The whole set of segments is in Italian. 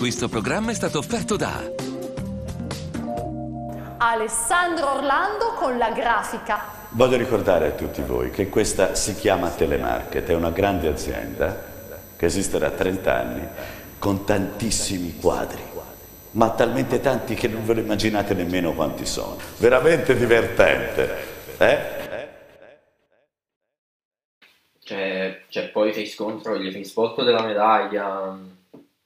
Questo programma è stato offerto da Alessandro Orlando con la grafica. Voglio ricordare a tutti voi che questa si chiama Telemarket, è una grande azienda che esiste da 30 anni con tantissimi quadri, ma talmente tanti che non ve lo immaginate nemmeno quanti sono. Veramente divertente, eh? C'è, c'è poi face control, il face volto della medaglia.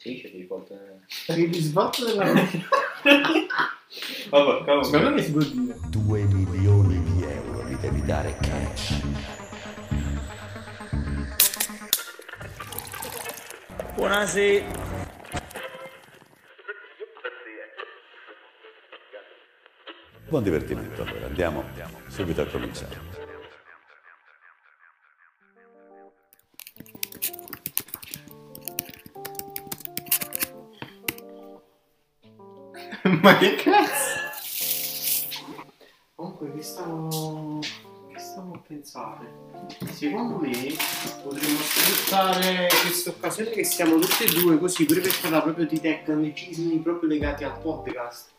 Face volto della medaglia. Il risvolto della Vabbè, cavolo. Secondo me si può dire. 2 milioni di euro li devi dare cash. Buonasera. Buon divertimento allora, andiamo subito a cominciare. Ma che cazzo? Comunque che stavo. che stavo a pensare? Secondo me potremmo sfruttare questa occasione che siamo tutti e due così pure per parlare proprio di tecnicismi proprio legati al podcast.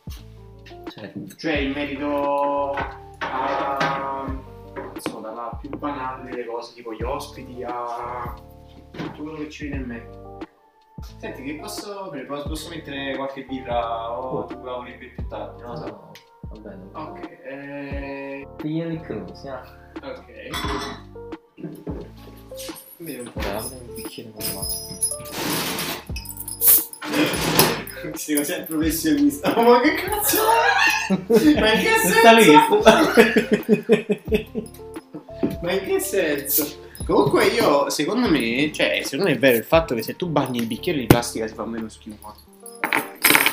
Cioè in merito a. so, dalla più banale delle cose, tipo gli ospiti a tutto quello che ci viene in mente. Senti, che posso. Posso, posso mettere qualche birra o tu la vuoi più tardi? Non lo so. No, va bene. Ok, eh, Pigliali crusi, ah. ok. Vediamo un po'. Apri un bicchiere con l'acqua. Sei sempre professionista. Oh, ma che cazzo è? Ma in che senso? Ma in che senso? Comunque io, secondo me, cioè, secondo me è vero il fatto che se tu bagni il bicchiere di plastica si fa meno schifo.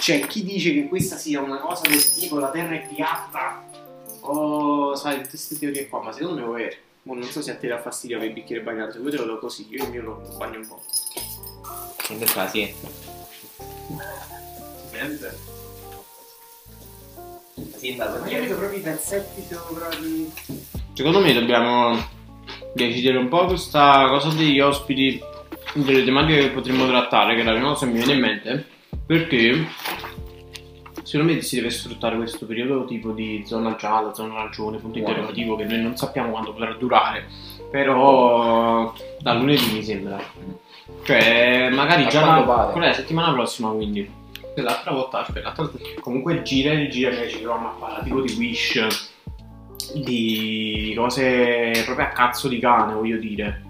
Cioè, chi dice che questa sia una cosa del tipo la terra è piatta o sai, tutte queste teorie qua, ma secondo me è vero. Mo non so se a te dà fastidio avere il bicchiere bagnato, se vuoi te lo do così, io il mio lo bagno un po'. In realtà sì. Sente? Sì, ma Ma io vedo proprio i pezzetti sopra di... Secondo me dobbiamo decidere un po' questa cosa degli ospiti, delle tematiche che potremmo trattare, che è la prima cosa che mi viene in mente, perché secondo me si deve sfruttare questo periodo tipo di zona gialla, zona arancione, punto Wow. interrogativo, che noi non sappiamo quanto potrà durare, però da lunedì mi sembra. Cioè, magari A già la, quella è la settimana prossima, quindi. L'altra volta, aspetta, l'altra volta- comunque gira e rigira che ci troviamo a parlare tipo di Wish, di cose proprio a cazzo di cane, voglio dire.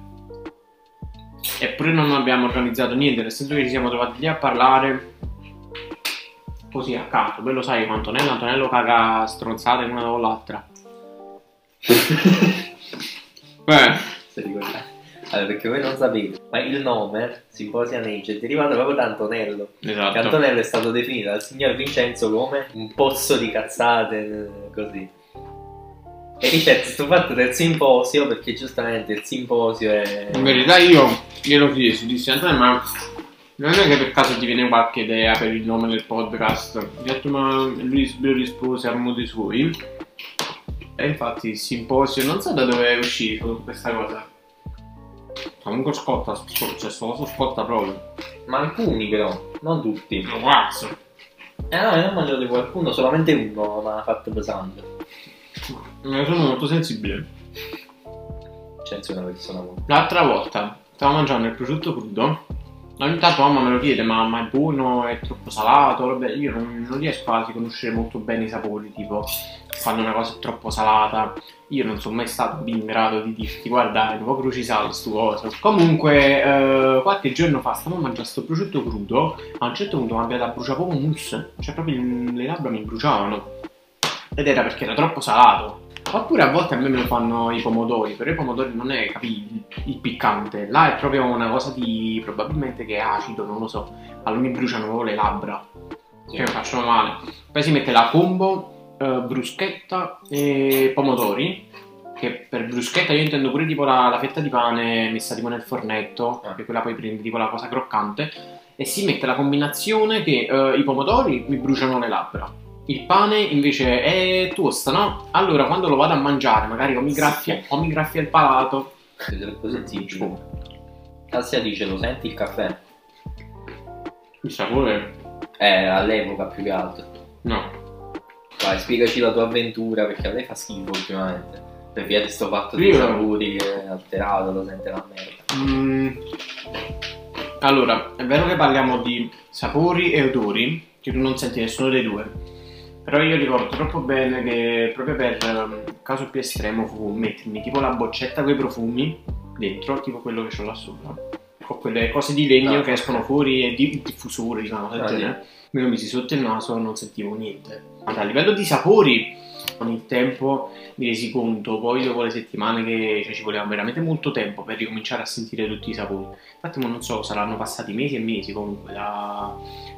Eppure non abbiamo organizzato niente, nel senso che ci siamo trovati lì a parlare così a caso. Poi lo sai, quando Antonello, Antonello caga stronzate una dopo l'altra. Beh, Se ricorda. Allora, perché voi non sapete, ma il nome Symposium Age è derivato proprio da Antonello. Che esatto. Antonello è stato definito dal signor Vincenzo come un pozzo di cazzate, così. E riflette sul fatto del simposio, perché giustamente il simposio è... In verità io glielo chiesi, dissi Antonio, ma non è che per caso ti viene qualche idea per il nome del podcast? Detto, ma lui rispose a modo suoi. E infatti il simposio, non so da dove è uscito questa cosa. Comunque scotta, sc- cioè solo scotta proprio. Ma alcuni però, non tutti. Lo cazzo. Eh no, io ho mangiato di qualcuno, solamente uno mi ha fatto pesante. Ne sono molto sensibile. Senza una persona molto. L'altra volta stavo mangiando il prosciutto crudo. Ogni tanto mamma me lo chiede, ma, ma è buono, è troppo salato? Vabbè, io non, non riesco a riconoscere molto bene i sapori, tipo quando una cosa è troppo salata. Io non sono mai stato in grado di dirti, guarda, è un po' crucisato stu cosa. Comunque, eh, qualche giorno fa stavo mangiando sto prosciutto crudo, a un certo punto mi aveva bruciato proprio mousse, cioè proprio le labbra mi bruciavano. Ed era perché era troppo salato. Oppure a volte a me me lo fanno i pomodori, però i pomodori non è, capi, il, piccante. Là è proprio una cosa di, probabilmente che è acido, non lo so. A lui mi bruciano proprio le labbra. Cioè mi facciano male. Poi si mette la combo, eh, bruschetta e pomodori. Che per bruschetta io intendo pure tipo la, la fetta di pane messa tipo nel fornetto, Ah. che quella poi prendi tipo la cosa croccante. E si mette la combinazione che eh, i pomodori mi bruciano le labbra. Il pane invece è tosta, no? Allora quando lo vado a mangiare, magari o mi graffia, o mi graffia il palato. È troppo sensibile. Cassia dice, lo senti il caffè? Il sapore Eh, all'epoca più che altro. No. Vai, spiegaci la tua avventura perché a lei fa schifo ultimamente. Per via di sto fatto di Io- sapori che è alterato, lo sente la merda. Mm, Allora, è vero che parliamo di sapori e odori, che tu non senti nessuno dei due. Però io ricordo troppo bene che proprio per ehm, caso più estremo fu mettermi tipo la boccetta con i profumi dentro, tipo quello che ho là sopra, con quelle cose di legno Ah, che escono fuori e di diffusore, diciamo, del Ah, genere. Me lo misi sotto il naso e non sentivo niente. Ma a livello di sapori, con il tempo mi resi conto, poi dopo le settimane che cioè, ci voleva veramente molto tempo per ricominciare a sentire tutti i sapori. Infatti, non so, saranno passati mesi e mesi comunque da,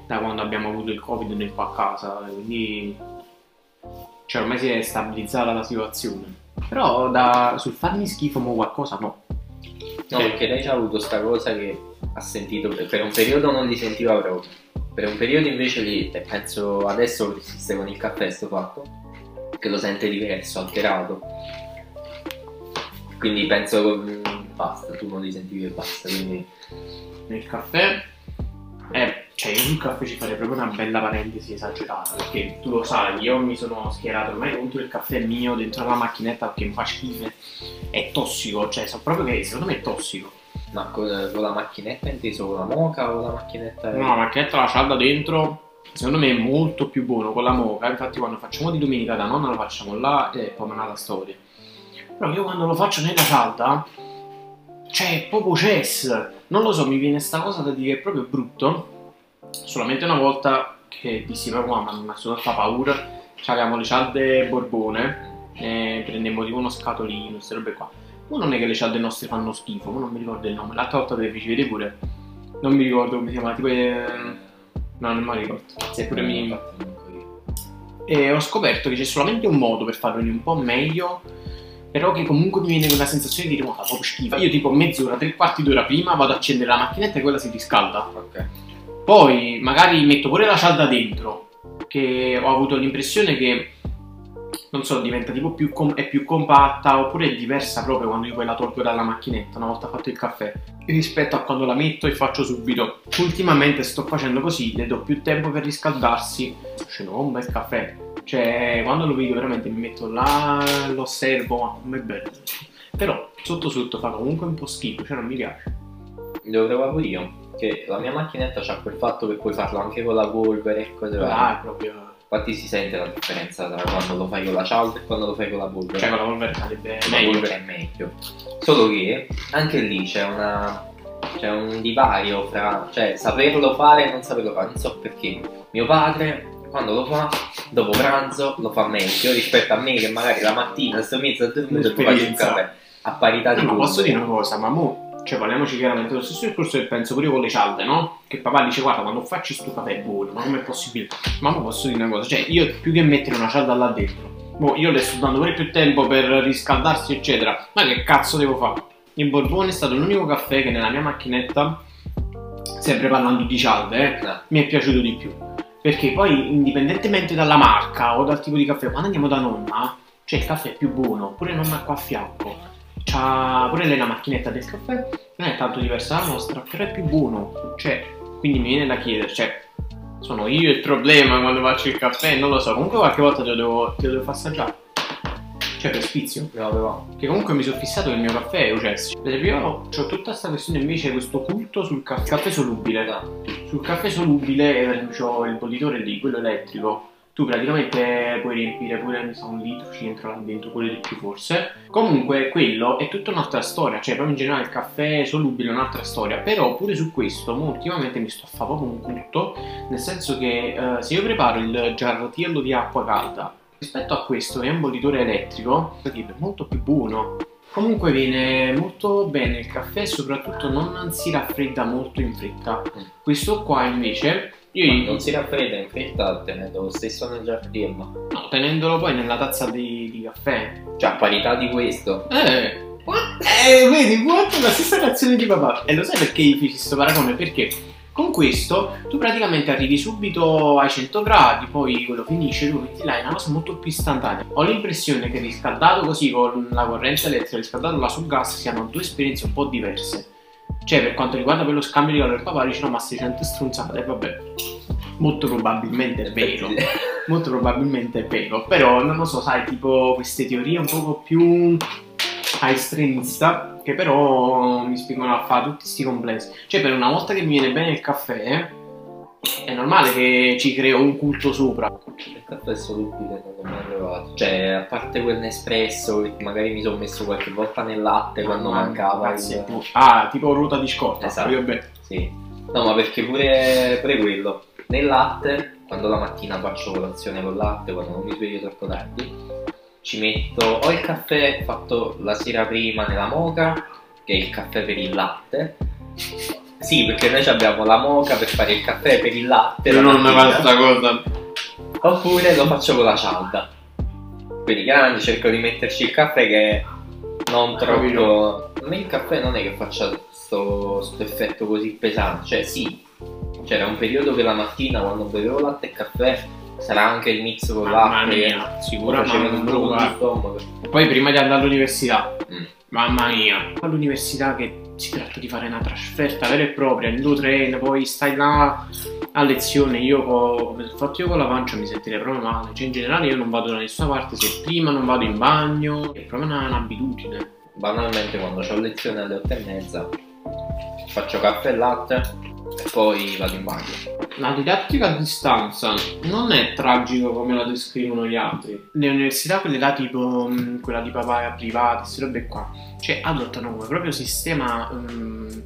da quando abbiamo avuto il covid nel qua a casa, quindi cioè ormai si è stabilizzata la situazione. Però da, sul farmi schifo mo qualcosa no. No, Sì. perché lei ha avuto sta cosa che ha sentito, per un periodo non li sentiva proprio. Per un periodo invece lì, penso adesso persiste con il caffè sto fatto, che lo sente diverso, alterato. Quindi penso che mm, basta, tu non li sentivi e basta, quindi Nel caffè, eh, cioè io sul caffè ci farei proprio una bella parentesi esagerata, perché tu lo sai, io mi sono schierato ormai contro il caffè mio dentro la macchinetta perché mi fa schifo, è tossico, cioè so proprio che secondo me è tossico. ma con, con la macchinetta inteso con la moca o la macchinetta? No, la macchinetta la cialda dentro, secondo me è molto più buono con la moca, infatti quando facciamo di domenica da nonna lo facciamo là e poi è la storia. Però io quando lo faccio nella cialda, cioè è proprio cess, non lo so, mi viene sta cosa da dire è proprio brutto. Solamente una volta che dissi proprio mamma, mi ha fatto tanta paura, avevamo le cialde borbone, e prendemmo tipo uno scatolino, queste robe qua. Ma non è che le cialde nostre fanno schifo, ma non mi ricordo il nome. L'altra volta ve le feci pure. Non mi ricordo come si chiama, tipo... eh, No, non me la ricordo. Se pure mi- non io. E ho scoperto che c'è solamente un modo per farlo un po' meglio, però che comunque mi viene quella sensazione di dire, ma proprio schifo. Io tipo mezz'ora, tre quarti d'ora prima vado a accendere la macchinetta e quella si riscalda. Ok. Poi magari metto pure la cialda dentro, che ho avuto l'impressione che, non so, diventa tipo più, com- è più compatta oppure è diversa proprio quando io poi la tolgo dalla macchinetta una volta fatto il caffè rispetto a quando la metto e faccio subito. Ultimamente sto facendo così, le do più tempo per riscaldarsi, scendo un bel caffè. Cioè, quando lo vedo veramente mi metto là, lo osservo, ma com'è bello. Però sotto sotto fa comunque un po' schifo, cioè non mi piace. Lo provavo io, che la mia macchinetta ha quel fatto che puoi farlo anche con la polvere e cose varie. Ah, proprio... Infatti si sente la differenza tra quando lo fai con la cialda e quando lo fai con la polvere. Cioè con la polvere sarebbe la meglio. polvere è meglio. Solo che anche lì c'è una c'è un divario fra cioè saperlo fare e non saperlo fare. Non so perché. Mio padre quando lo fa dopo pranzo lo fa meglio rispetto a me che magari la mattina sto mezzo dormito e poi faccio un L'esperienza. caffè a parità di No, posso dire una cosa, ma mo, cioè parliamoci chiaramente, lo stesso discorso che penso pure con le cialde, no? Che papà dice guarda quando facci sto caffè è buono, ma com'è possibile? Ma mo posso dire una cosa, cioè io più che mettere una cialda là dentro, mo io le sto dando pure più tempo per riscaldarsi eccetera, ma che cazzo devo fare? Il Borbone è stato l'unico caffè che nella mia macchinetta, sempre parlando di cialde, eh, No. mi è piaciuto di più. Perché poi, indipendentemente dalla marca o dal tipo di caffè, quando andiamo da nonna, c'è il caffè più buono, pure nonna qua a fianco. C'ha pure lei la macchinetta del caffè, non è tanto diversa dalla nostra, però è più buono. Cioè, quindi mi viene da chiedere, cioè, sono io il problema quando faccio il caffè? Non lo so, comunque qualche volta te lo devo, te lo devo far assaggiare. Cioè, per spizio. No, però. Che comunque mi sono fissato che il mio caffè è Ucessi. Per esempio, io ho tutta questa questione invece, questo culto sul caffè, caffè solubile. No. Sul caffè solubile, esempio, ho il bollitore lì, quello elettrico. Tu praticamente puoi riempire pure, mi sa, un litro, ci entra là dentro, pure di più forse. Comunque, quello è tutta un'altra storia. Cioè, proprio in generale il caffè solubile è un'altra storia. Però pure su questo, ultimamente mi sto a fare proprio un culto. Nel senso che eh, se io preparo il giarrotiello di acqua calda rispetto a questo che è un bollitore elettrico, è molto più buono. Comunque viene molto bene il caffè soprattutto non si raffredda molto in fretta. Questo qua invece, io Ma non si raffredda in fretta tenendo lo stesso nel giardino. no, tenendolo poi nella tazza di, di caffè. Cioè a parità di questo. Eh, what? eh, vedi, what? La stessa reazione di papà. E lo sai perché gli feci questo paragone? Perché con questo tu praticamente arrivi subito ai 100 gradi, poi quello finisce, tu metti là, è una cosa molto più istantanea. Ho l'impressione che riscaldato così con la corrente elettrica, riscaldato là sul gas, siano due esperienze un po' diverse. Cioè, per quanto riguarda per lo scambio di calore, papà dice no, ma 600 strunzate, e vabbè. Molto probabilmente è vero. Molto probabilmente è vero. Però non lo so, sai, tipo queste teorie un poco più a estremista che però mi spingono a fare tutti questi complessi. Cioè, per una volta che mi viene bene il caffè, è normale che ci creo un culto sopra. Il caffè è solubile, non l'ho mai provato. Cioè, a parte quel Nespresso, che magari mi sono messo qualche volta nel latte quando Ma mancava cazzo, il... Ah, tipo ruota di scorta. Esatto. Io beh. Sì. No, ma perché pure, pure quello. Nel latte, quando la mattina faccio colazione con latte, quando non mi sveglio troppo tardi, ci metto o il caffè fatto la sera prima nella moca, che è il caffè per il latte. Sì, perché noi abbiamo la moca per fare il caffè per il latte. la mattina. cosa. Oppure lo faccio con la cialda. Quindi chiaramente cerco di metterci il caffè che non troppo. A me il caffè non è che faccia sto, sto effetto così pesante. Cioè sì, c'era un periodo che la mattina quando bevevo latte e caffè sarà anche il mix con Mamma mia, che sicura mi faceva mamma un brutto stomaco. Poi prima di andare all'università, Mm. mamma mia, all'università che si tratta di fare una trasferta vera e propria, in due treni, poi stai là a lezione, io co- come ho fatto io con la pancia mi sentirei proprio male, cioè in generale io non vado da nessuna parte se prima non vado in bagno, è proprio una- un'abitudine. Banalmente quando ho lezione alle otto e mezza faccio caffè e latte e poi vado in bagno. La didattica a distanza non è tragico come la descrivono gli altri. Le università, quelle là tipo mh, quella di papà private, queste robe qua, cioè adottano come proprio sistema mh,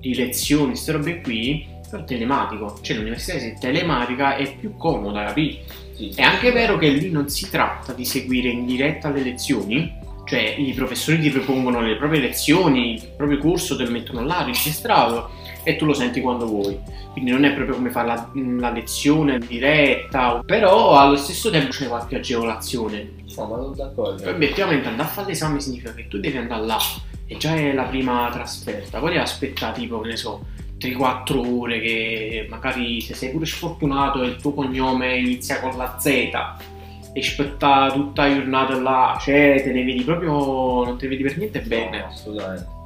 di lezioni, queste robe qui, però telematico. Cioè l'università se è telematica è più comoda, capito? Sì, È anche vero che lì non si tratta di seguire in diretta le lezioni, cioè i professori ti propongono le proprie lezioni, il proprio corso te lo mettono là registrato e tu lo senti quando vuoi. Quindi non è proprio come fare la, la lezione diretta, però allo stesso tempo c'è qualche agevolazione. No, ma sono d'accordo. Obiettivamente andare a fare l'esame significa che tu devi andare là e già è la prima trasferta, poi devi aspettare tipo, che ne so, 3-4 ore che magari se sei pure sfortunato e il tuo cognome inizia con la Z e aspettare tutta la giornata là, cioè te ne vedi proprio, non te ne vedi per niente bene. No, assolutamente.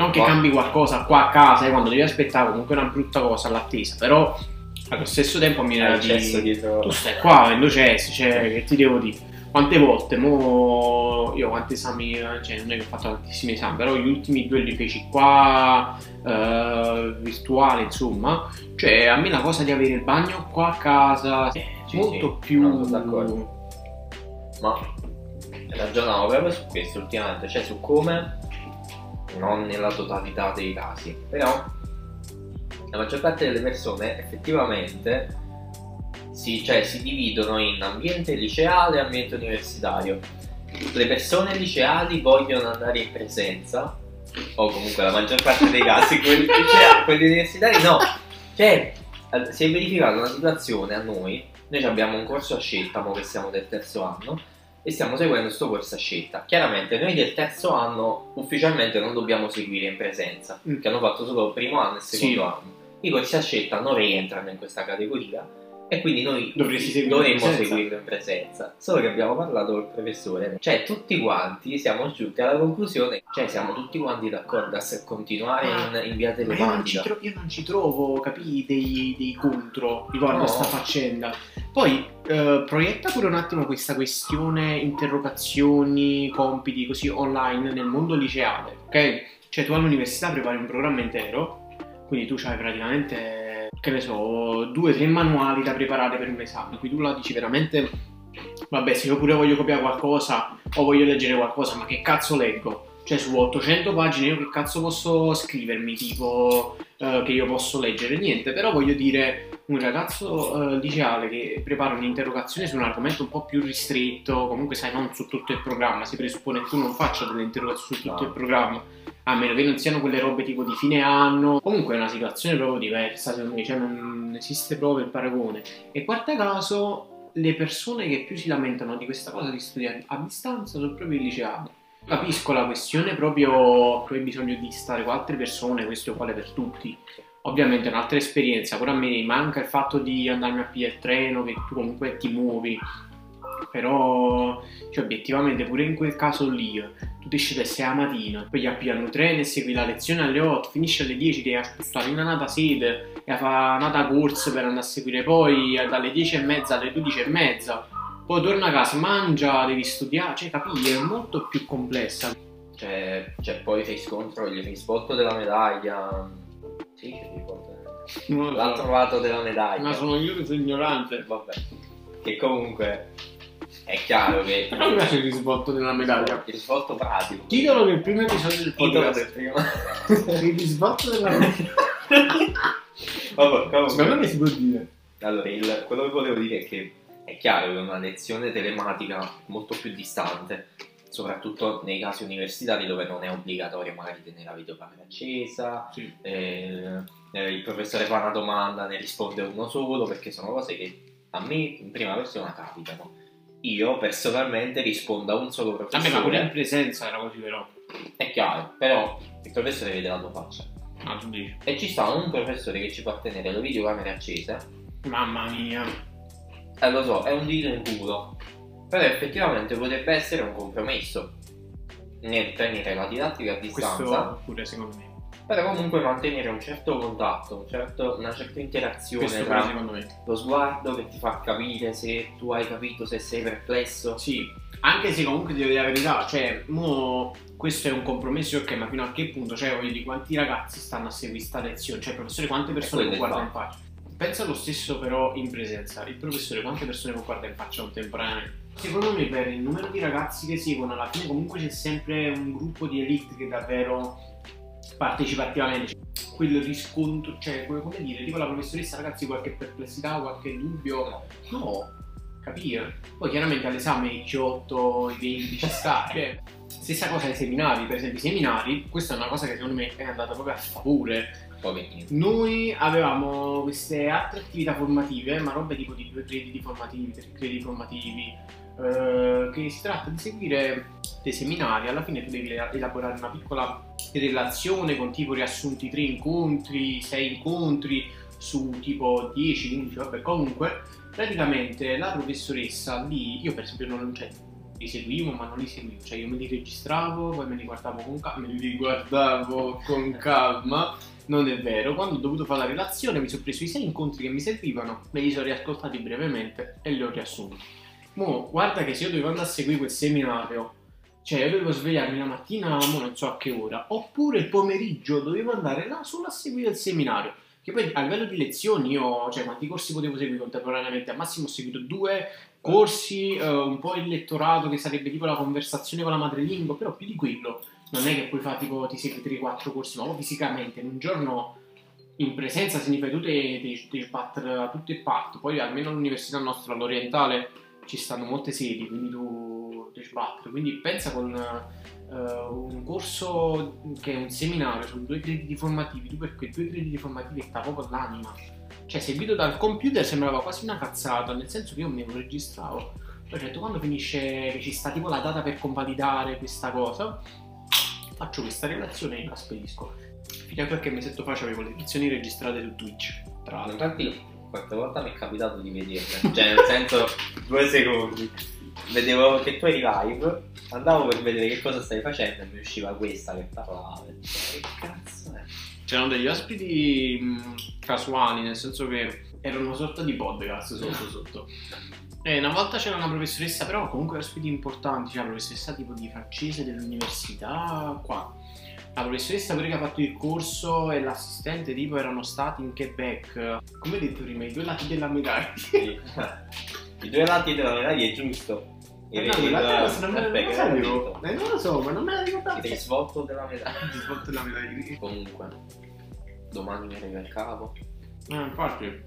Non che cambi qualcosa qua a casa, eh, quando devi aspettare comunque è una brutta cosa l'attesa, però allo stesso tempo mi il di... cesso dietro. Tu stai qua, in docessi, cioè, che ti devo dire? Quante volte, mo, io quanti esami, eh, cioè non è che ho fatto tantissimi esami, però gli ultimi due li feci qua, eh, virtuale, insomma, cioè a me la cosa di avere il bagno qua a casa è Sì, molto sì, più... no, sono d'accordo. Ma ragionavo proprio su questo ultimamente, cioè su come, non nella totalità dei casi, però la maggior parte delle persone effettivamente si, cioè, si dividono in ambiente liceale e ambiente universitario. Le persone liceali vogliono andare in presenza, o comunque la maggior parte dei casi, quelli, licea- quelli universitari no. Cioè, eh, si è verificata una situazione a noi, noi abbiamo un corso a scelta, mo che siamo del terzo anno, e stiamo seguendo questo corso a scelta. Chiaramente noi del terzo anno ufficialmente non dobbiamo seguire in presenza, Mm. che hanno fatto solo il primo anno e il secondo Sì. anno. I corsi a scelta non rientrano in questa categoria e quindi noi Dovresti in dovremmo presenza. seguirlo in presenza. Solo che abbiamo parlato col professore, cioè tutti quanti siamo giunti alla conclusione, cioè siamo tutti quanti d'accordo a se continuare in, in via Ma io non, ci tro- io non ci trovo, capì, dei, dei contro riguardo No. a sta faccenda. Poi eh, proietta pure un attimo questa questione interrogazioni, compiti così online nel mondo liceale, ok? Cioè tu all'università prepari un programma intero, quindi tu hai praticamente, che ne so, due o tre manuali da preparare per un esame, qui tu la dici veramente, vabbè se io pure voglio copiare qualcosa o voglio leggere qualcosa, ma che cazzo leggo? Cioè su 800 pagine io che cazzo posso scrivermi tipo eh, che io posso leggere? Niente, però voglio dire un ragazzo eh, liceale che prepara un'interrogazione su un argomento un po' più ristretto, comunque sai non su tutto il programma, si presuppone che tu non faccia delle interrogazioni su tutto il programma, a meno che non siano quelle robe tipo di fine anno, comunque è una situazione proprio diversa secondo me, cioè non esiste proprio il paragone. E guarda caso le persone che più si lamentano di questa cosa di studiare a distanza sono proprio i liceali. Capisco la questione proprio che hai bisogno di stare con altre persone, questo vale per tutti. Ovviamente è un'altra esperienza, pure a me manca il fatto di andarmi a pigliare il treno, che tu comunque ti muovi. Però, cioè, obiettivamente, pure in quel caso lì, tu ti 6 la mattina, poi appiano il treno e segui la lezione alle 8, finisci alle 10, devi spostare in una sede e fare una corsa per andare a seguire poi dalle 10 e mezza alle 12 e mezza. Poi torna a casa, mangia, devi studiare, cioè, capisci? È molto più complessa. Cioè, cioè poi fai scontro, il risvolto della medaglia. Sì, che ricordo. Non lo so. L'ha trovato della medaglia. Ma sono io che sono ignorante. Vabbè. Che comunque è chiaro che. Però mi piace il risvolto della medaglia. Il risvolto pratico. Titolo del primo episodio del Titolo podcast. del primo. Il risvolto della medaglia. Vabbè, comunque. Secondo me si può dire. Allora, il- quello che volevo dire è che è chiaro che una lezione telematica molto più distante, soprattutto nei casi universitari dove non è obbligatorio magari tenere la videocamera accesa, Sì. eh, eh, il professore fa una domanda, ne risponde uno solo, perché sono cose che a me in prima persona capitano. Io personalmente rispondo a un solo Vabbè, ma pure in professore, presenza era così però. è chiaro, però il professore vede la tua faccia. Ah, tu dici. E ci sta un professore che ci fa tenere le videocamere accese Mamma mia. Eh lo so, è un dito in culo. Però effettivamente potrebbe essere un compromesso nel tenere la didattica a distanza, Questo pure secondo me. però comunque mantenere un certo contatto, un certo- una certa interazione Questo tra secondo me. lo sguardo che ti fa capire se tu hai capito, se sei perplesso. Sì. Anche se comunque devo dire la verità, cioè, mo questo è un compromesso, ok, ma fino a che punto? Cioè, voglio dire, quanti ragazzi stanno a seguire sta lezione? Cioè, professore quante persone il guardare in faccia? Pensa lo stesso però in presenza, il professore quante persone può guardare in faccia contemporaneamente? Secondo me per il numero di ragazzi che seguono, alla fine comunque c'è sempre un gruppo di elite che davvero partecipa attivamente. Quel riscontro, cioè, come, come dire, tipo la professoressa, ragazzi, qualche perplessità, qualche dubbio? No, capire. Poi chiaramente all'esame i 18, i 20 ci sta. Cioè, stessa cosa ai seminari, per esempio i seminari, questa è una cosa che secondo me è andata proprio a favore Poverino. noi avevamo queste altre attività formative, ma robe tipo di due crediti formativi, tre crediti formativi, eh, che si tratta di seguire dei seminari, alla fine tu devi elaborare una piccola relazione con tipo riassunti tre incontri, sei incontri su tipo 10, 15, vabbè comunque praticamente la professoressa lì, io per esempio non cioè, li seguivo ma non li seguivo, cioè io me li registravo, poi me li guardavo con calma, me li guardavo con calma non è vero, quando ho dovuto fare la relazione mi sono preso i sei incontri che mi servivano, me li sono riascoltati brevemente e li ho riassunti. Mo, guarda che se io dovevo andare a seguire quel seminario, cioè io dovevo svegliarmi la mattina, mo non so a che ora, oppure il pomeriggio dovevo andare là solo a seguire il seminario. Che poi a livello di lezioni io, cioè quanti corsi potevo seguire contemporaneamente? Al massimo ho seguito due corsi, eh, un po' il lettorato che sarebbe tipo la conversazione con la madrelingua, però più di quello non è che poi fa tipo ti segui 3-4 corsi, ma fisicamente in un giorno in presenza significa che tu devi, sbattere tutto il patto. Poi almeno all'università nostra, all'orientale, ci stanno molte sedi, quindi tu devi sbattere. Quindi pensa con eh, un corso che è un seminario, sono due crediti formativi, tu per quei due crediti formativi sta proprio l'anima. Cioè, seguito dal computer sembrava quasi una cazzata, nel senso che io me lo registravo. Poi ho detto, quando finisce, che ci sta tipo la data per convalidare questa cosa, faccio questa relazione e la spedisco. Fino a qualche mesetto fa avevo le lezioni registrate su Twitch, tra l'altro. Infatti, qualche volta mi è capitato di vederle, cioè nel senso due secondi. Vedevo che tu eri live, andavo per vedere che cosa stavi facendo e mi usciva questa che parlava. Che cazzo è? C'erano degli ospiti mh, casuali, nel senso che erano una sorta di podcast sotto sotto. E una volta c'era una professoressa, però comunque ospiti importanti, cioè la professoressa tipo di francese dell'università qua. La professoressa pure che ha fatto il corso e l'assistente tipo erano stati in Quebec. Come hai detto prima, i due lati della medaglia. I due lati della medaglia è giusto. Eh Il- no, cosa non me la sapevo. Eh, non lo so, ma non me la ricordavo. Il risvolto della medaglia. Il risvolto della medaglia. Comunque, domani mi arriva il capo. Eh, infatti.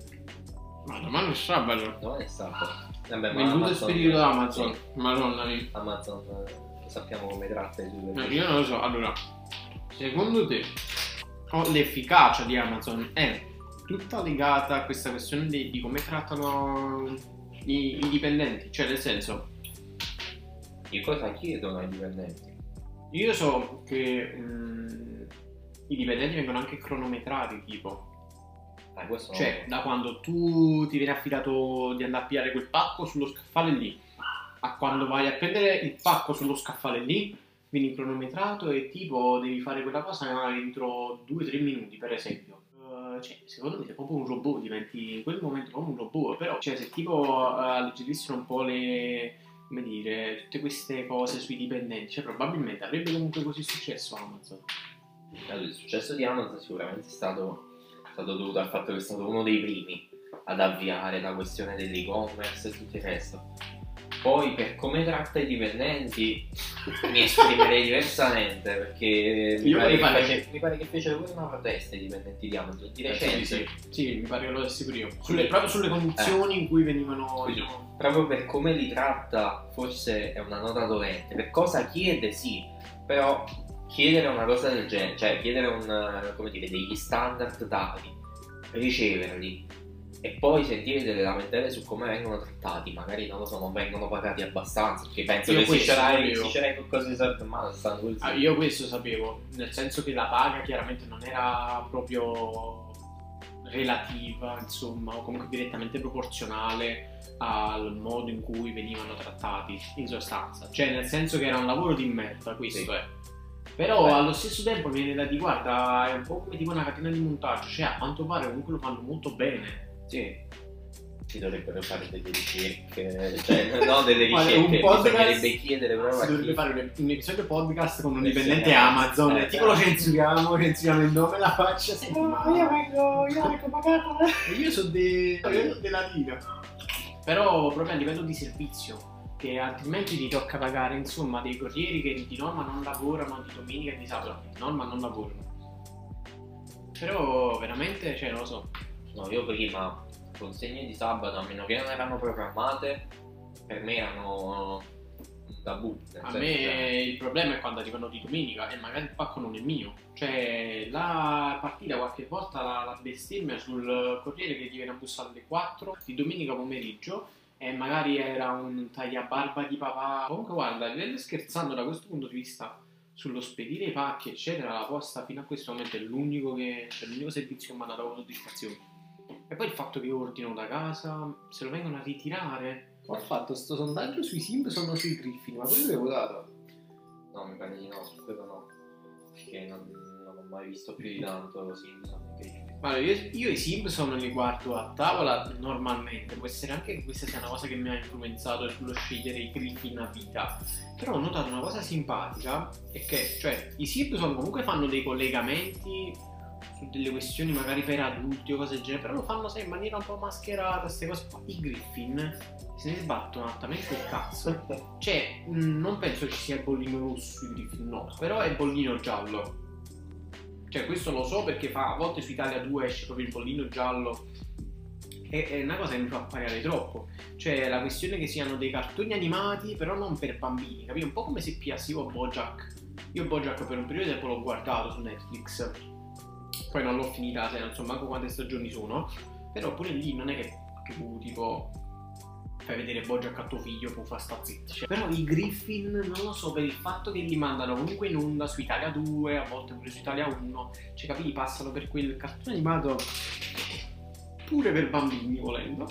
Ma domani è sabato. Domani è sabato. Vabbè, ma Venduto e spedito da Amazon. sì, Madonna mia. Amazon eh, sappiamo come tratta i suoi No, io non lo so. Allora, secondo te oh, l'efficacia di Amazon è tutta legata a questa questione di, di come trattano i, i dipendenti? Cioè, nel senso, Che cosa chiedono ai dipendenti? io so che mm, i dipendenti vengono anche cronometrati, tipo. Eh, questo Cioè, da quando tu ti viene affidato di andare a pigliare quel pacco sullo scaffale lì, a quando vai a prendere il pacco sullo scaffale lì, vieni cronometrato e tipo devi fare quella cosa entro 2-3 minuti, per esempio. Uh, cioè, secondo me sei proprio un robot, diventi in quel momento proprio un robot, però cioè, se tipo uh, alleggerissero un po' le come dire, tutte queste cose sui dipendenti, cioè probabilmente avrebbe comunque così successo Amazon. Il successo di Amazon sicuramente è stato, stato dovuto al fatto che è stato uno dei primi ad avviare la questione dell'e-commerce e tutto il resto. Poi per come tratta i dipendenti mi esprimerei diversamente perché mi pare, face- mi pare che fecero pure una protesta i dipendenti di Amazon di recente. Sì, sì, sì, mi pare che lo dessi pure io. Sulle- proprio sulle condizioni in cui venivano. Quindi, diciamo, proprio per come li tratta forse è una nota dolente per cosa chiede sì però chiedere una cosa del genere cioè chiedere un, come dire, degli standard dati riceverli e poi sentire delle lamentele su come vengono trattati magari non lo so non vengono pagati abbastanza perché penso Io che questo cerai cerai qualcosa di salto in mano stanno così ah, io questo sapevo, nel senso che la paga chiaramente non era proprio relativa, insomma, o comunque direttamente proporzionale al modo in cui venivano trattati in sostanza. Cioè, nel senso che era un lavoro di merda, questo Sì. è. Però Beh. allo stesso tempo viene da dire, guarda, è un po' come tipo una catena di montaggio, cioè a quanto pare comunque lo fanno molto bene. sì si dovrebbero fare delle ricerche cioè no delle ricerche un podcast- bisognerebbe chiedere proprio Si dovrebbe fare un, un episodio podcast con un Eh, dipendente sì, Amazon, eh, tipo lo censuriamo, censuriamo il nome e la faccia. Senti, ma io vengo, io vengo pagato. E io sono de... della Liga. Però proprio a livello di servizio, che altrimenti ti tocca pagare insomma dei corrieri che di norma non lavorano di domenica e di sabato, di norma non lavorano. Però veramente, cioè non lo so. No, io prima consegne di sabato, a meno che non erano programmate, per me erano un tabù. A me che- il problema è quando arrivano di domenica e magari il pacco non è mio. Cioè, la partita qualche volta la, la bestemmia sul corriere che ti viene a bussare alle 4 di domenica pomeriggio e magari era un tagliabarba di papà. Comunque guarda, livello scherzando da questo punto di vista, sullo spedire i pacchi eccetera, la posta fino a questo momento è l'unico, che, cioè, l'unico servizio che mi ha dato soddisfazione. E poi il fatto che ordino da casa, se lo vengono a ritirare. Ho fatto sto sondaggio sui Simpson o sui Griffin, ma quello l'avevo dato. No, mi pare di no, quello no. Perché non, non ho mai visto più di tanto Simpson Allora, io, io i Simpson li guardo a tavola normalmente, può essere anche che questa sia una cosa che mi ha influenzato sullo scegliere i Griffin a vita. Però ho notato una cosa simpatica, è che cioè, i Simpson comunque fanno dei collegamenti su delle questioni magari per adulti o cose del genere, però lo fanno sai, in maniera un po' mascherata, queste cose qua. I Griffin se ne sbattono altamente il cazzo. Cioè, mh, non penso ci sia il bollino rosso sui Griffin, no, però è il bollino giallo. Cioè, questo lo so perché fa, a volte su Italia 2 esce proprio il bollino giallo. E è una cosa che mi fa appariare troppo. Cioè, la questione che siano dei cartoni animati, però non per bambini, capito? Un po' come se piassi io Bojack. Io Bojack per un periodo di tempo l'ho guardato su Netflix. Poi non l'ho finita, sai, non so manco quante stagioni sono. Però pure lì non è che, che tipo fai vedere Bojack a tuo figlio può far sta zitti. Cioè, però i Griffin non lo so per il fatto che li mandano comunque in onda su Italia 2 a volte pure su Italia 1 cioè capi passano per quel cartone animato pure per bambini volendo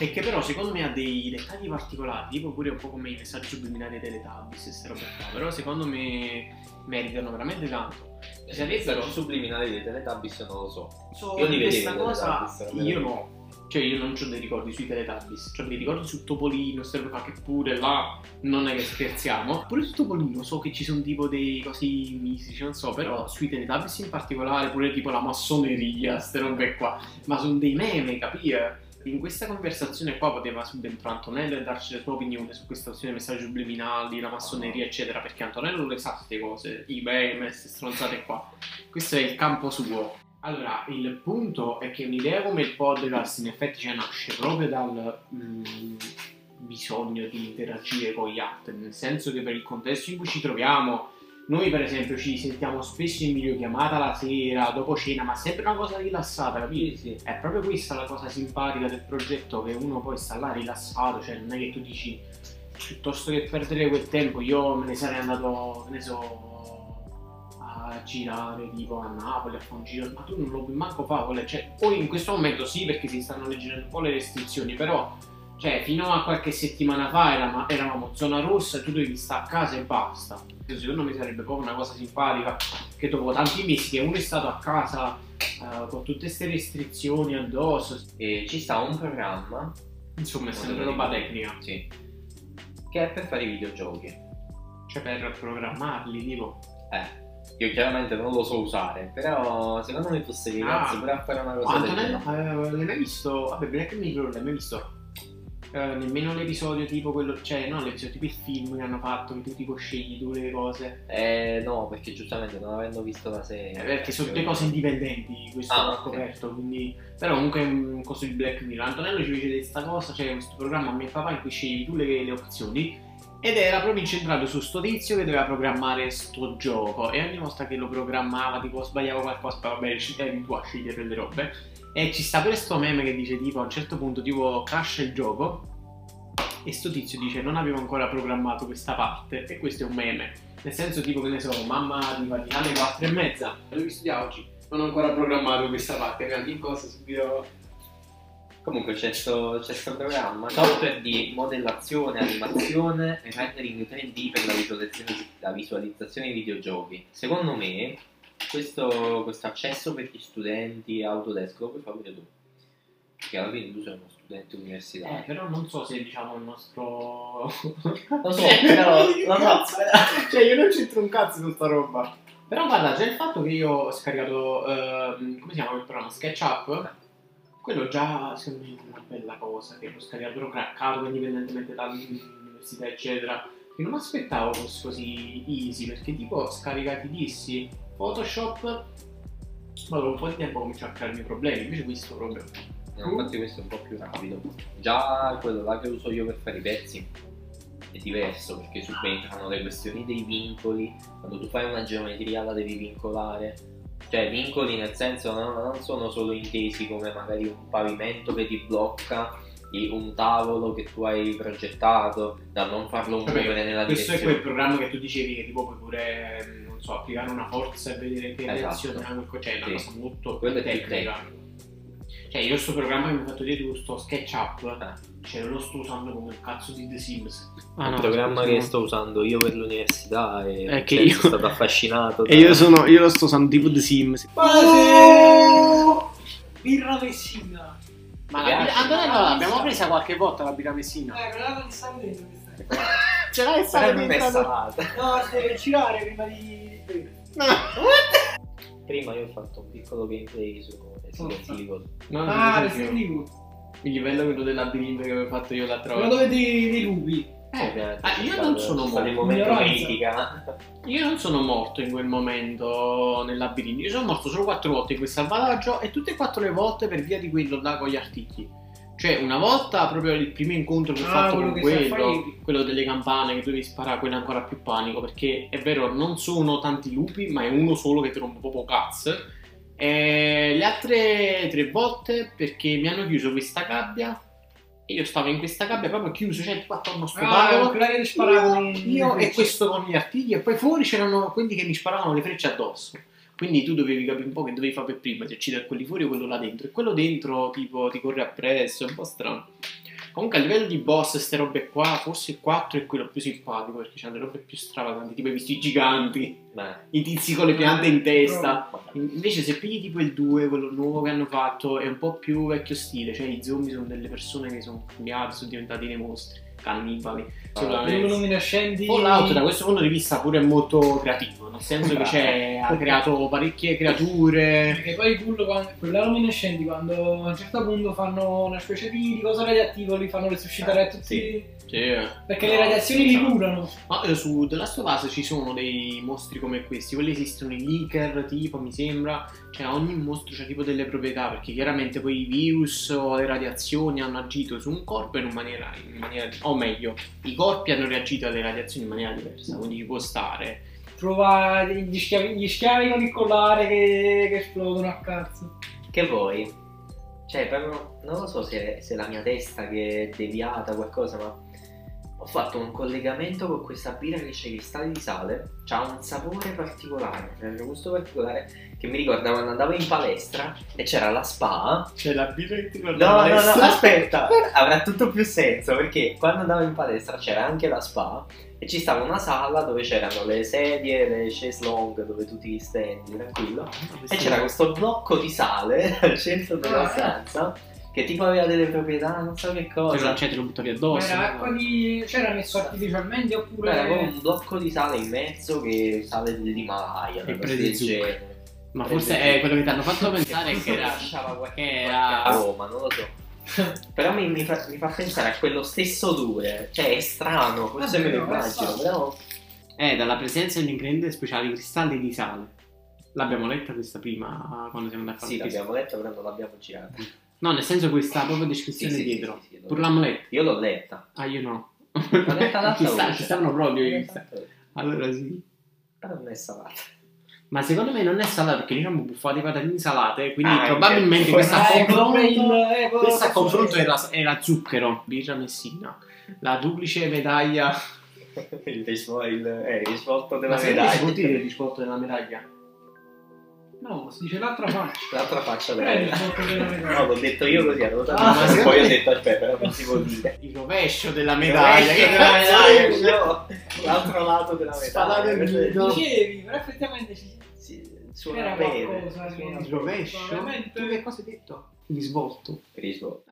e che però secondo me ha dei dettagli particolari tipo pure un po' come i messaggi subliminali dei Teletubbies e queste robe qua però secondo me meritano veramente tanto I sarebbero messaggi subliminali dei Teletubbies non lo so. so Io li questa vedevo i cosa io no cioè io non ho dei ricordi sui Teletubbies cioè dei ricordi su Topolino qua che pure là non è che scherziamo pure su Topolino so che ci sono tipo dei cosi mistici non so però sui Teletubbies in particolare pure tipo la massoneria queste robe qua ma sono dei meme capi in questa conversazione qua poteva subentrare Antonello e darci la sua opinione su questa questione dei messaggi subliminali, la massoneria, eccetera, perché Antonello le sa queste cose, i meme, queste stronzate qua. Questo è il campo suo. Allora, il punto è che un'idea come il podcast in effetti cioè, nasce proprio dal mm, bisogno di interagire con gli altri, nel senso che per il contesto in cui ci troviamo, noi per esempio ci sentiamo spesso in videochiamata la sera, dopo cena, ma sempre una cosa rilassata, capito? Sì, sì. È proprio questa la cosa simpatica del progetto, che uno poi sta là rilassato, cioè non è che tu dici piuttosto che perdere quel tempo io me ne sarei andato, ne so, girare tipo a Napoli, a fare un giro, ma tu non lo puoi manco fare, cioè, poi in questo momento sì perché si stanno leggendo un po' le restrizioni, però Cioè, fino a qualche settimana fa eravamo, eravamo zona rossa e tu dovevi stare a casa e basta. Secondo me sarebbe proprio una cosa simpatica che dopo tanti mesi che uno è stato a casa eh, con tutte queste restrizioni addosso, E ci sta un programma, insomma è sempre roba tecnica. sì, che è per fare i videogiochi. Cioè per programmarli, tipo. Eh, io chiaramente non lo so usare, però secondo me fosse ragazzi Ah. pure a fare una cosa Antonello, eh, l'hai mai visto? Vabbè, Black Mirror l'hai mai visto? Eh, nemmeno l'episodio tipo quello, cioè no, l'episodio tipo il film che hanno fatto che tu tipo scegli tu le cose. Eh no, perché giustamente non avendo visto la serie. Eh, perché sono tutte cose indipendenti, questo Ah, l'ho ok. coperto, quindi... Però comunque è un coso di Black Mirror. Antonello ci fece questa cosa, c'è questo programma a mio papà in cui scegli tu le, le opzioni ed era proprio incentrato su sto tizio che doveva programmare sto gioco. E ogni volta che lo programmava tipo sbagliava qualcosa, vabbè eri tu a scegliere le robe. E ci sta pure sto meme che dice tipo a un certo punto tipo crash il gioco e sto tizio dice non avevo ancora programmato questa parte. E questo è un meme. Nel senso tipo che ne so mamma di alle 4 e mezza. Devi studiare oggi non ho ancora programmato questa parte in cosa subito Comunque c'è sto, c'è sto programma, software di modellazione, animazione e rendering 3D per la visualizzazione, la visualizzazione di videogiochi. Secondo me questo, questo accesso per gli studenti Autodesk lo puoi fare pure tu. Perché alla fine tu sei uno studente Eh, universitario. però non so se diciamo il nostro. Lo so, però- lo so, cioè, io non c'entro un cazzo con sta roba. Però guarda, già il fatto che io ho scaricato. ehm, come si chiama quel programma? SketchUp? Quello già secondo me è una bella cosa. Che l'ho scaricato craccato indipendentemente dall'università, eccetera. E non mi aspettavo fosse così easy, perché tipo scaricati dissi Photoshop. Ma dopo un po' di tempo comincio a crearmi problemi. Invece questo proprio. No, infatti questo è un po' più rapido. Già quello là che uso io per fare i pezzi è diverso perché subentrano le questioni dei vincoli. Quando tu fai una geometria la devi vincolare. Cioè vincoli nel senso no, non sono solo intesi come magari un pavimento che ti blocca un tavolo che tu hai progettato da non farlo muovere nella Questo è direzione. quel programma che tu dicevi che tipo puoi pure, non so, applicare una forza e vedere che Esatto. reazione ha quel co- Cioè, è una Sì. cosa molto Quello è tecnica. Cioè, io sto programma che mi hai fatto dire tu, sto SketchUp, Eh. cioè lo sto usando come il cazzo di The Sims. È un programma che sto usando io per l'università e È che cioè, io- sono stato affascinato. E io sono, io lo sto usando tipo The Sims. Oh! Birra Messina. Ma Mi la Antonello l'abbiamo presa qualche volta la birra messina. Eh, quella non sta dentro questa. Ce l'hai Però dentro? salata. No, si deve girare prima di... No. Prima io ho fatto un piccolo gameplay su Resident Evil. No, Ah, no, Resident Evil. Il livello quello del labirinto che avevo fatto io l'altra Quello volta. dove dei, dei lupi. Eh, Ovviamente ah, io non sono morto. Io non sono morto in quel momento nel labirinto, io sono morto solo quattro volte in quel salvataggio e tutte e quattro le volte per via di quello là con gli artigli. Cioè, una volta proprio il primo incontro che ho Ah, fatto quello con quello, quello delle campane che dovevi sparare, quello è ancora più panico perché è vero, non sono tanti lupi, ma è uno solo che ti rompe proprio cazzo. E le altre tre volte perché mi hanno chiuso questa gabbia e io stavo in questa gabbia proprio chiuso, cioè tipo attorno sto Ah, sparavano Io, e questo con gli artigli e poi fuori c'erano quelli che mi sparavano le frecce addosso. Quindi tu dovevi capire un po' che dovevi fare per prima, se uccidere quelli fuori o quello là dentro. E quello dentro tipo ti corre appresso, è un po' strano. Comunque a livello di boss, queste robe qua, forse il 4 è quello più simpatico perché c'hanno le robe più stravaganti, tipo i visti giganti, Beh, i tizi con le piante in testa. Invece se pigli tipo il 2, quello nuovo che hanno fatto, è un po' più vecchio stile, cioè i zombie sono delle persone che sono cambiati, sono diventati dei mostri, cannibali. Ah, Assolutamente. Luminescenti. Fallout da questo punto di vista pure è molto creativo, nel senso che c'è, ha creato parecchie creature. Perché poi quello, quando, quella luminescenti quando a un certo punto fanno una specie di, cosa radioattiva li fanno resuscitare a tutti. sì. Perché No, le radiazioni li esatto. curano. Ma eh, su The Last of Us ci sono dei mostri come questi, quelli esistono i leaker, tipo, mi sembra, cioè ogni mostro ha tipo delle proprietà, perché chiaramente poi i virus o le radiazioni hanno agito su un corpo in maniera, in maniera o meglio, i corpi hanno reagito alle radiazioni in maniera diversa, quindi ci può stare. Trova gli schiavi, gli schiavi con il collare che, che esplodono a cazzo. Che vuoi? Cioè, proprio, non lo so se, se è la mia testa che è deviata o qualcosa, ma ho fatto un collegamento con questa birra che c'è cristalli di sale. C'ha un sapore particolare, un gusto particolare che mi ricorda quando andavo in palestra e c'era la spa. C'è la birra che ti No, no, no, aspetta, avrà tutto più senso perché quando andavo in palestra c'era anche la spa e ci stava una sala dove c'erano le sedie, le chaise longue dove tu ti stendi tranquillo e c'era questo blocco di sale al centro della Ah. stanza che tipo aveva delle proprietà, non so che cosa. c'è te lo buttavi Ma addosso. era acqua di. c'era messo artificialmente oppure. Era come un blocco di sale in mezzo che sale dell'Himalaya, E cosa presi del zucchero. Ma forse è quello che ti hanno fatto pensare che era. lasciava qualche, che era- aroma, non lo so. Però mi, mi fa, mi fa pensare a quello stesso odore, cioè è strano, forse me lo immagino, però È dalla presenza di un ingrediente speciale, i cristalli di sale. L'abbiamo letta questa prima quando siamo andati a fare sì, l'abbiamo letto, però non l'abbiamo girata. No, nel senso questa proprio descrizione Sì, sì, dietro. sì, Pur l'hanno letta. Io l'ho letta. Ah, io no. L'ho letta l'altra ci, sta- ci stavano proprio i cristalli. Allora sì. Però non è salata. Ma secondo me non è salata perché noi abbiamo buffato di patatine salate, quindi Ah, probabilmente ok. questo a Eh, confronto, il- eh, come questo a confronto era, era zucchero, birra messina, la duplice medaglia. il, eh, il risvolto della medaglia. il risvolto della medaglia? No, si dice l'altra faccia. L'altra faccia della Eh, il medaglia. risvolto della medaglia. No, l'ho detto io così, avevo dato Ah, poi ho detto aspetta, però non si può dire. Il rovescio della medaglia. Che medaglia? no, l'altro lato della Spalato medaglia. Dicevi, però effettivamente ci Sì, suona bene. Il rovescio? Tu che cosa hai detto? Il risvolto. Risvolto.